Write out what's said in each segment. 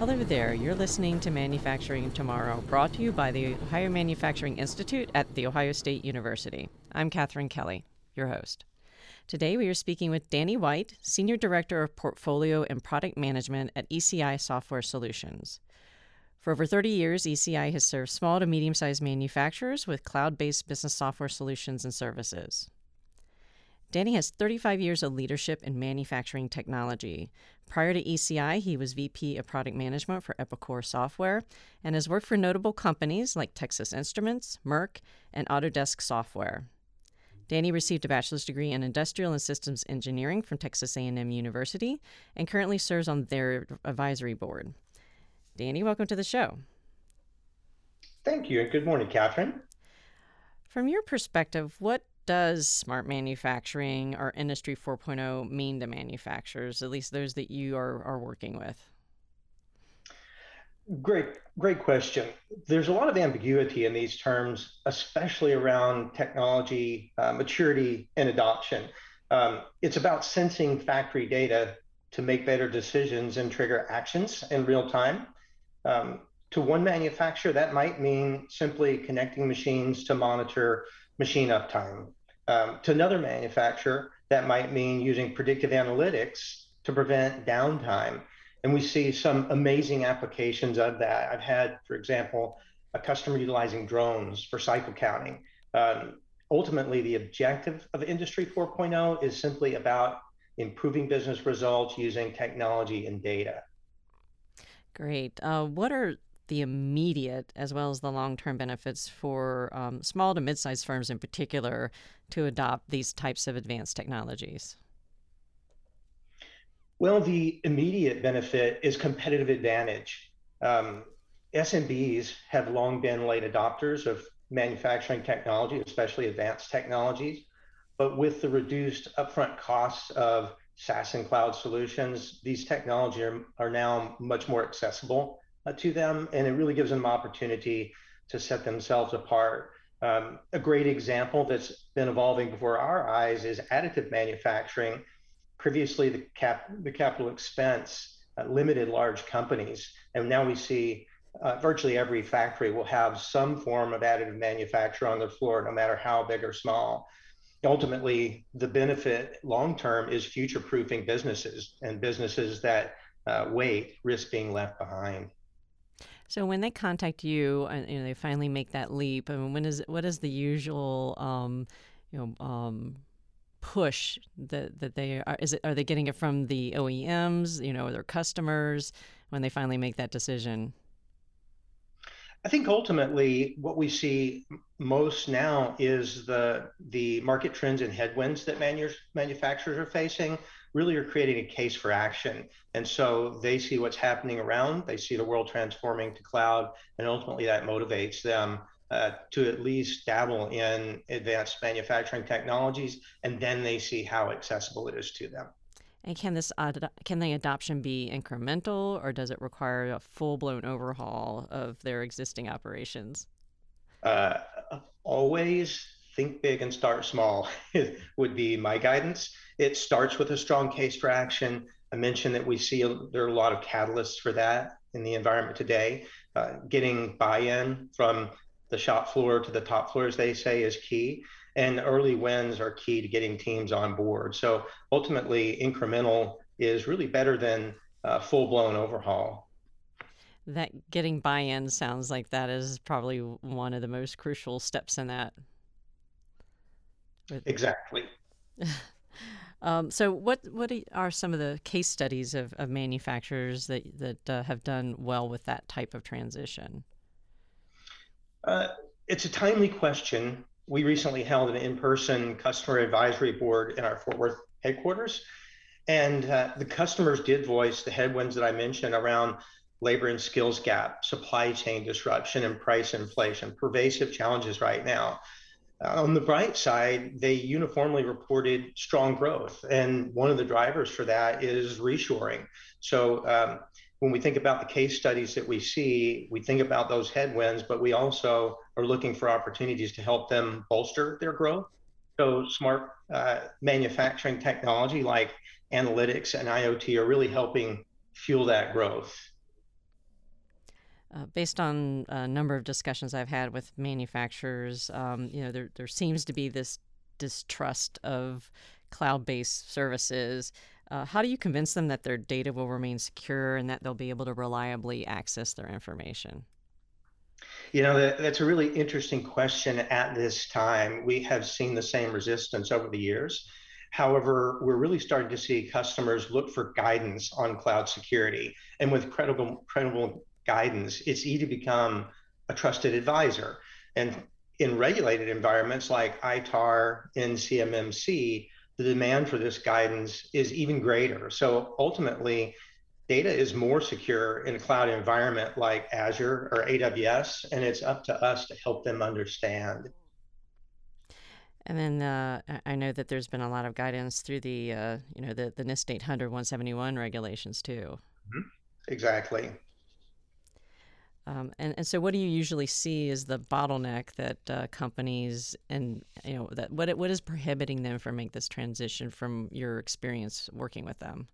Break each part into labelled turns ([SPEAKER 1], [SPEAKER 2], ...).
[SPEAKER 1] Hello there. You're listening to Manufacturing Tomorrow, brought to you by the Ohio Manufacturing Institute at The Ohio State University. I'm Katherine Kelly, your host. Today we are speaking with Danny White, Senior Director of Portfolio and Product Management at ECI Software Solutions. For over 30 years, ECI has served small to medium sized manufacturers with cloud based business software solutions and services. Danny has 35 years of leadership in manufacturing technology. Prior to ECI, he was VP of Product Management for Epicor Software and has worked for notable companies like Texas Instruments, Merck, and Autodesk Software. Danny received a bachelor's degree in industrial and systems engineering from Texas A&M University and currently serves on their advisory board. Danny, welcome to the show.
[SPEAKER 2] Thank you, and good morning, Catherine.
[SPEAKER 1] From your perspective, what does smart manufacturing or Industry 4.0 mean to manufacturers, at least those that you are, are working with?
[SPEAKER 2] Great, great question. There's a lot of ambiguity in these terms, especially around technology uh, maturity and adoption. Um, it's about sensing factory data to make better decisions and trigger actions in real time. Um, to one manufacturer, that might mean simply connecting machines to monitor machine uptime um, to another manufacturer, that might mean using predictive analytics to prevent downtime. And we see some amazing applications of that. I've had, for example, a customer utilizing drones for cycle counting. Um, ultimately, the objective of Industry 4.0 is simply about improving business results using technology and data.
[SPEAKER 1] Great. Uh, what are the immediate as well as the long term benefits for um, small to mid sized firms in particular to adopt these types of advanced technologies?
[SPEAKER 2] Well, the immediate benefit is competitive advantage. Um, SMBs have long been late adopters of manufacturing technology, especially advanced technologies. But with the reduced upfront costs of SaaS and cloud solutions, these technologies are, are now much more accessible uh, to them, and it really gives them opportunity to set themselves apart. Um, a great example that's been evolving before our eyes is additive manufacturing. Previously, the cap the capital expense uh, limited large companies, and now we see uh, virtually every factory will have some form of additive manufacture on their floor, no matter how big or small. Ultimately, the benefit long term is future proofing businesses and businesses that uh, wait risk being left behind.
[SPEAKER 1] So when they contact you and you know they finally make that leap, I mean, when is what is the usual um, you know um, push that that they are? Is it are they getting it from the OEMs? You know, their customers when they finally make that decision.
[SPEAKER 2] I think ultimately what we see most now is the the market trends and headwinds that manu- manufacturers are facing really are creating a case for action. And so they see what's happening around, they see the world transforming to cloud, and ultimately that motivates them uh, to at least dabble in advanced manufacturing technologies, and then they see how accessible it is to them.
[SPEAKER 1] And can this ad- can the adoption be incremental, or does it require a full blown overhaul of their existing operations?
[SPEAKER 2] Uh, always think big and start small would be my guidance. It starts with a strong case for action. I mentioned that we see a, there are a lot of catalysts for that in the environment today. Uh, getting buy-in from the shop floor to the top floor, as they say, is key. And early wins are key to getting teams on board. So ultimately, incremental is really better than full-blown overhaul.
[SPEAKER 1] That getting buy-in sounds like that is probably one of the most crucial steps in that.
[SPEAKER 2] Exactly.
[SPEAKER 1] um, so, what what are some of the case studies of, of manufacturers that that uh, have done well with that type of transition?
[SPEAKER 2] Uh, it's a timely question. We recently held an in-person customer advisory board in our Fort Worth headquarters, and uh, the customers did voice the headwinds that I mentioned around labor and skills gap, supply chain disruption, and price inflation, pervasive challenges right now. On the bright side, they uniformly reported strong growth. And one of the drivers for that is reshoring. So um, when we think about the case studies that we see, we think about those headwinds, but we also are looking for opportunities to help them bolster their growth. So smart uh, manufacturing technology like analytics and IoT are really helping fuel that growth.
[SPEAKER 1] Uh, based on a number of discussions I've had with manufacturers, um, you know, there there seems to be this distrust of cloud-based services. Uh, how do you convince them that their data will remain secure and that they'll be able to reliably access their information?
[SPEAKER 2] You know, that, that's a really interesting question at this time. We have seen the same resistance over the years. However, we're really starting to see customers look for guidance on cloud security. And with credible, credible guidance, it's easy to become a trusted advisor. And in regulated environments like ITAR and CMMC, the demand for this guidance is even greater. So ultimately, data is more secure in a cloud environment like Azure or AWS, and it's up to us to help them understand.
[SPEAKER 1] And then uh, I know that there's been a lot of guidance through the, uh, you know, the, the NIST 800 171 regulations too. Mm-hmm.
[SPEAKER 2] Exactly.
[SPEAKER 1] Um, and, and so, what do you usually see as the bottleneck that uh, companies and you know that what what is prohibiting them from make this transition from your experience working with them?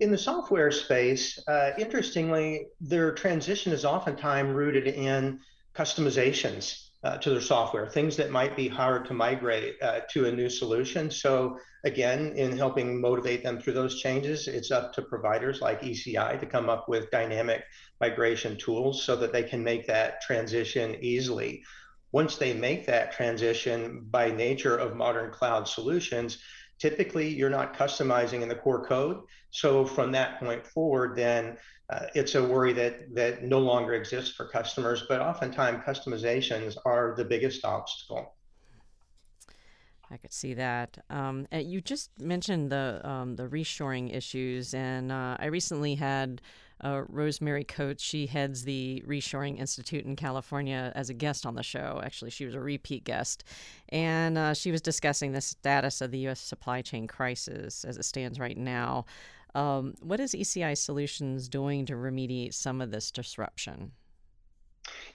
[SPEAKER 2] In the software space, uh, interestingly, their transition is oftentimes rooted in customizations uh, to their software, things that might be hard to migrate uh, to a new solution. So again, in helping motivate them through those changes, it's up to providers like ECI to come up with dynamic migration tools so that they can make that transition easily. Once they make that transition by nature of modern cloud solutions, typically you're not customizing in the core code. So from that point forward, then uh, it's a worry that that no longer exists for customers. But oftentimes customizations are the biggest obstacle.
[SPEAKER 1] I could see that. Um, you just mentioned the um, the reshoring issues, and uh, I recently had uh, Rosemary Coates. She heads the Reshoring Institute in California as a guest on the show. Actually, she was a repeat guest, and uh, she was discussing the status of the U.S. supply chain crisis as it stands right now. Um, what is ECI Solutions doing to remediate some of this disruption?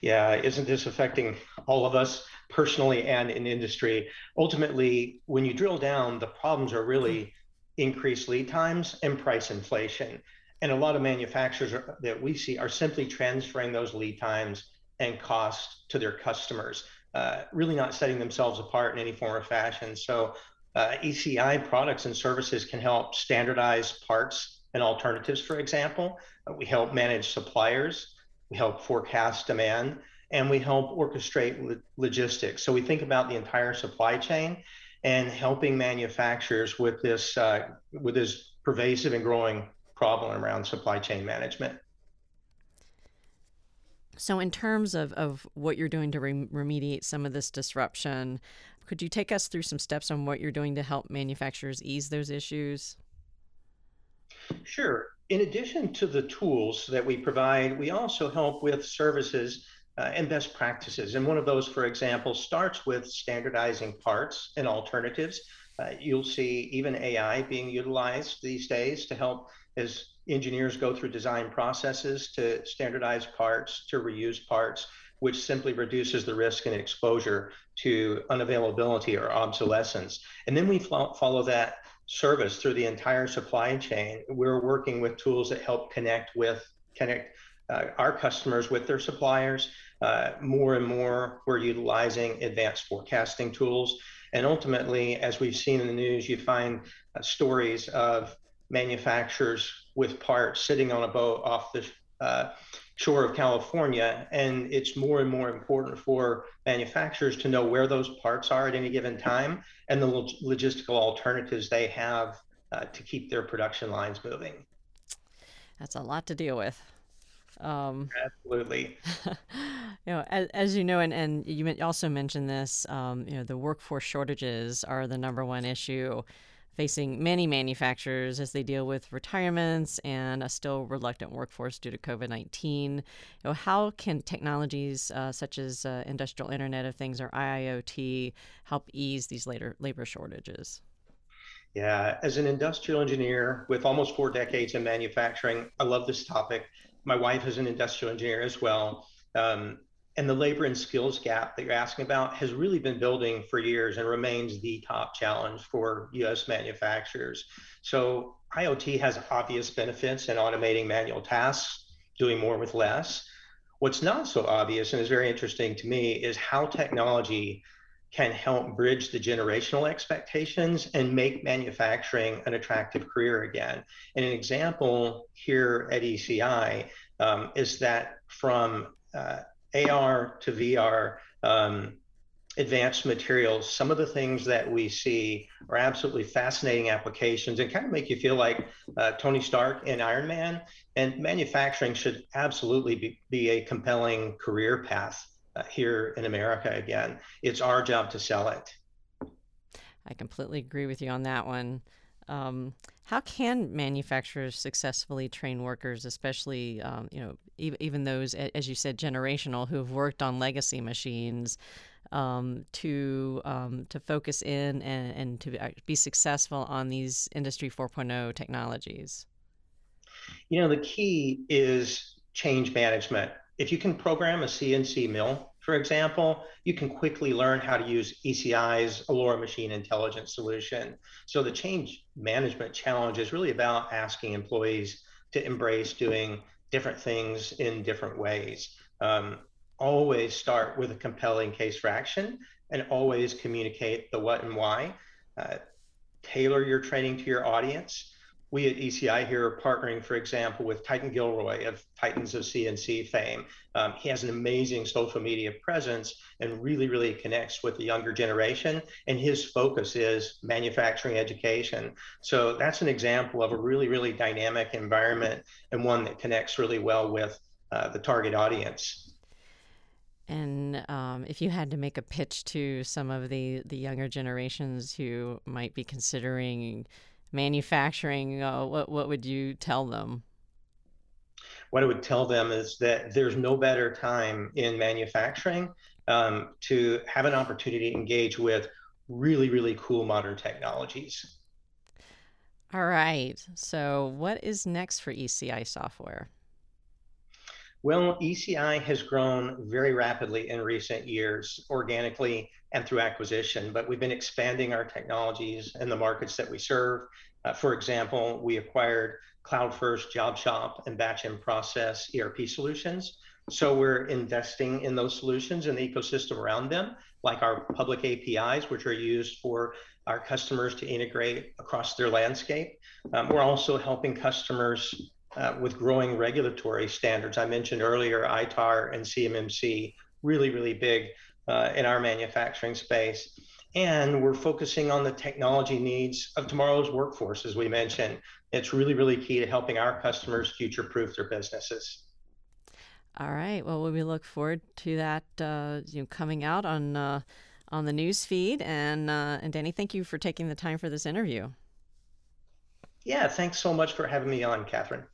[SPEAKER 2] Yeah, isn't this affecting all of us personally and in industry? Ultimately, when you drill down, the problems are really increased lead times and price inflation. And a lot of manufacturers are, that we see are simply transferring those lead times and costs to their customers, uh, really not setting themselves apart in any form or fashion. So uh, ECI products and services can help standardize parts and alternatives, for example. Uh, we help manage suppliers, we help forecast demand, and we help orchestrate lo- logistics. So we think about the entire supply chain and helping manufacturers with this uh, with this pervasive and growing problem around supply chain management.
[SPEAKER 1] So, in terms of, of what you're doing to re- remediate some of this disruption, could you take us through some steps on what you're doing to help manufacturers ease those issues?
[SPEAKER 2] Sure. In addition to the tools that we provide, we also help with services uh, and best practices. And one of those, for example, starts with standardizing parts and alternatives. Uh, you'll see even AI being utilized these days to help as engineers go through design processes to standardize parts, to reuse parts, which simply reduces the risk and exposure to unavailability or obsolescence. And then we follow that service through the entire supply chain. We're working with tools that help connect with connect uh, our customers with their suppliers. Uh, more and more, we're utilizing advanced forecasting tools. And ultimately, as we've seen in the news, you find uh, stories of manufacturers with parts sitting on a boat off the uh, shore of California. And it's more and more important for manufacturers to know where those parts are at any given time and the log- logistical alternatives they have uh, to keep their production lines moving.
[SPEAKER 1] That's a lot to deal with.
[SPEAKER 2] Um, Absolutely.
[SPEAKER 1] you know, as, as, you know, and, and you also mentioned this, um, you know, the workforce shortages are the number one issue facing many manufacturers as they deal with retirements and a still reluctant workforce due to COVID 19. You know, how can technologies uh, such as uh, Industrial Internet of Things or IIoT help ease these later labor shortages?
[SPEAKER 2] Yeah, as an industrial engineer with almost four decades in manufacturing, I love this topic. My wife is an industrial engineer as well. Um, and the labor and skills gap that you're asking about has really been building for years and remains the top challenge for US manufacturers. So IoT has obvious benefits in automating manual tasks, doing more with less. What's not so obvious and is very interesting to me is how technology can help bridge the generational expectations and make manufacturing an attractive career again. And an example here at ECI um, is that from uh, AR to VR, um, advanced materials, some of the things that we see are absolutely fascinating applications and kind of make you feel like uh, Tony Stark in Iron Man. And manufacturing should absolutely be, be a compelling career path uh, here in America again. It's our job to sell it.
[SPEAKER 1] I completely agree with you on that one. Um, how can manufacturers successfully train workers, especially um, you know e- even those, as you said, generational who have worked on legacy machines, um, to um, to focus in and, and to be successful on these Industry 4.0 technologies?
[SPEAKER 2] You know, the key is change management. If you can program a CNC mill, for example, you can quickly learn how to use ECI's Allura Machine Intelligence solution. So the change management challenge is really about asking employees to embrace doing different things in different ways. Um, always start with a compelling case for action and always communicate the what and why. Uh, tailor your training to your audience we at ECI here are partnering, for example, with Titan Gilroy of Titans of CNC fame. Um, he has an amazing social media presence and really, really connects with the younger generation. And his focus is manufacturing education. So that's an example of a really, really dynamic environment and one that connects really well with uh, the target audience.
[SPEAKER 1] And um, if you had to make a pitch to some of the, the younger generations who might be considering manufacturing, uh, what what would you tell them?
[SPEAKER 2] What I would tell them is that there's no better time in manufacturing um, to have an opportunity to engage with really really cool modern technologies.
[SPEAKER 1] All right. So, what is next for ECI software?
[SPEAKER 2] Well, ECI has grown very rapidly in recent years, organically and through acquisition, but we've been expanding our technologies and the markets that we serve. Uh, for example, we acquired Cloud First, Job Shop, and Batch and Process ERP solutions. So we're investing in those solutions and the ecosystem around them, like our public APIs, which are used for our customers to integrate across their landscape. Um, we're also helping customers uh, with growing regulatory standards. I mentioned earlier ITAR and CMMC, really, really big uh, in our manufacturing space. And we're focusing on the technology needs of tomorrow's workforce, as we mentioned. It's really, really key to helping our customers future proof their businesses.
[SPEAKER 1] All right. Well, we look forward to that uh, you know, coming out on uh, on the news feed. And uh, and Danny, thank you for taking the time for this interview.
[SPEAKER 2] Yeah, thanks so much for having me on, Catherine.